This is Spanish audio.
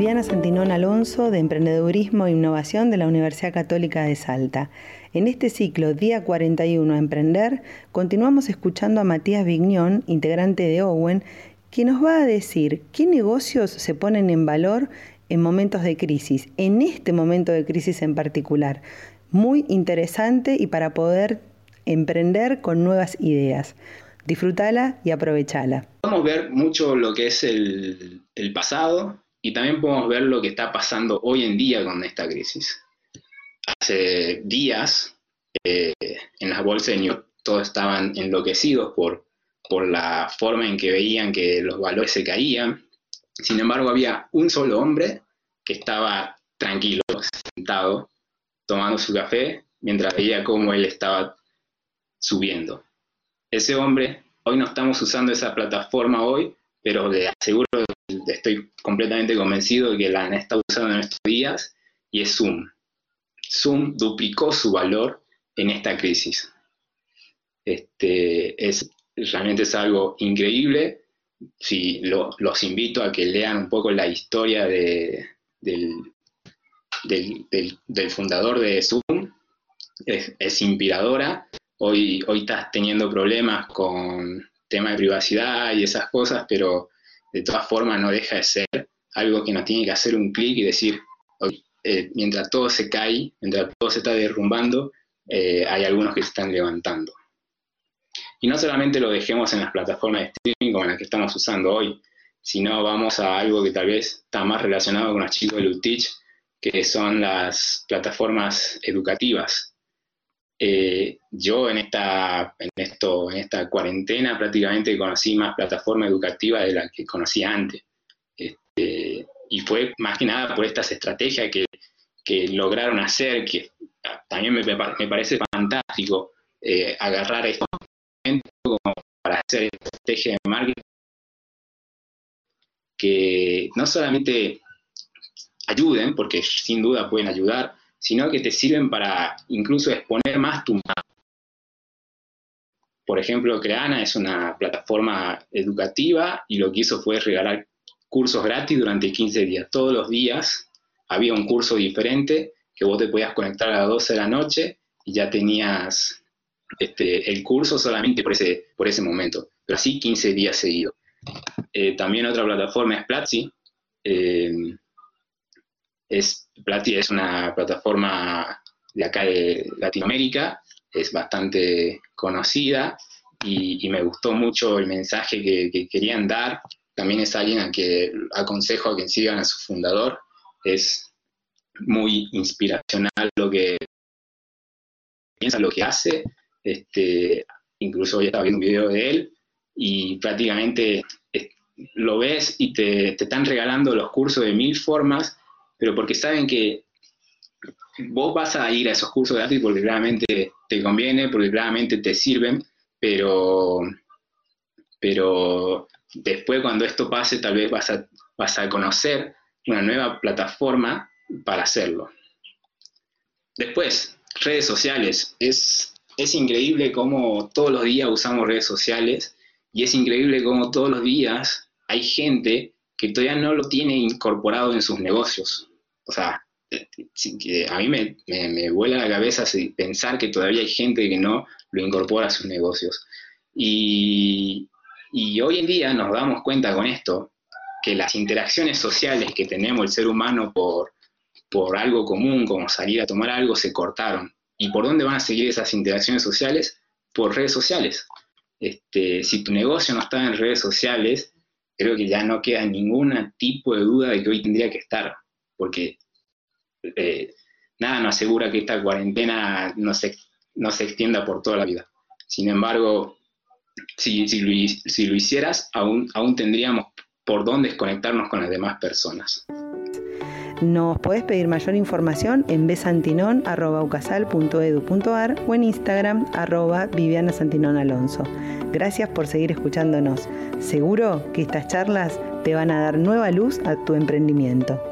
Viviana Santinón Alonso de Emprendedurismo e Innovación de la Universidad Católica de Salta. En este ciclo Día 41 a Emprender, continuamos escuchando a Matías Vignión, integrante de Owen, quien nos va a decir qué negocios se ponen en valor en momentos de crisis, en este momento de crisis en particular. Muy interesante y para poder emprender con nuevas ideas. Disfrútala y aprovechala. Podemos ver mucho lo que es el pasado y también podemos ver lo que está pasando hoy en día con esta crisis. Hace días eh, en las bolsas de New York todos estaban enloquecidos por, por la forma en que veían que los valores se caían. Sin embargo, había un solo hombre que estaba tranquilo, sentado, tomando su café, mientras veía cómo él estaba subiendo. Ese hombre, hoy no estamos usando esa plataforma hoy, pero le aseguro, estoy completamente convencido de que la han estado usando en estos días, y es Zoom. Zoom duplicó su valor en esta crisis. Este, es, realmente es algo increíble. Si los invito a que lean un poco la historia de, del, del, fundador de Zoom, es, es, inspiradora. Hoy, hoy estás teniendo problemas con tema de privacidad y esas cosas, pero de todas formas no deja de ser algo que nos tiene que hacer un clic y decir, eh, mientras todo se cae, mientras todo se está derrumbando, eh, hay algunos que se están levantando. Y no solamente lo dejemos en las plataformas de streaming como las que estamos usando hoy, sino vamos a algo que tal vez está más relacionado con los chicos de Lutich, que son las plataformas educativas. Eh, yo en esta, esta cuarentena prácticamente conocí más plataforma educativa de la que conocía antes. Este, y fue más que nada por estas estrategias que, que lograron hacer, que también me, me parece fantástico eh, agarrar momentos como para hacer estrategias de marketing que no solamente ayuden, porque sin duda pueden ayudar, sino que te sirven para incluso exponer más tu marca. Por ejemplo, Creana es una plataforma educativa y lo que hizo fue regalar cursos gratis durante 15 días. Todos los días había un curso diferente que vos te podías conectar a las 12 de la noche y ya tenías este, el curso solamente por ese, por ese momento, pero así 15 días seguidos. Eh, también otra plataforma es Platzi. Eh, es Plati es una plataforma de acá de Latinoamérica, es bastante conocida y, me gustó mucho el mensaje que, querían dar. También es alguien a que aconsejo a que sigan a su fundador. Es muy inspiracional lo que piensa, lo que hace. Este, incluso hoy estaba viendo un video de él y prácticamente lo ves y te, te están regalando los cursos de mil formas pero porque saben que vos vas a ir a esos cursos gratis porque realmente te conviene, porque realmente te sirven, pero, pero después cuando esto pase tal vez vas a, vas a conocer una nueva plataforma para hacerlo. Después, redes sociales. Es, es increíble cómo todos los días usamos redes sociales y es increíble cómo todos los días hay gente que todavía no lo tiene incorporado en sus negocios. O sea, a mí me, me, vuela la cabeza pensar que todavía hay gente que no lo incorpora a sus negocios. Y, hoy en día nos damos cuenta con esto que las interacciones sociales que tenemos el ser humano por, por algo común, como salir a tomar algo, se cortaron. ¿Y por dónde van a seguir esas interacciones sociales? Por redes sociales. Este, si tu negocio no está en redes sociales, creo que ya no queda ningún tipo de duda de que hoy tendría que estar porque eh, nada nos asegura que esta cuarentena no se, no se extienda por toda la vida. Sin embargo, si, si, lo, hicieras, aún, aún tendríamos por dónde desconectarnos con las demás personas. Nos podés pedir mayor información en besantinon.ucasal.edu.ar o en Instagram arroba Alonso. Gracias por seguir escuchándonos. Seguro que estas charlas te van a dar nueva luz a tu emprendimiento.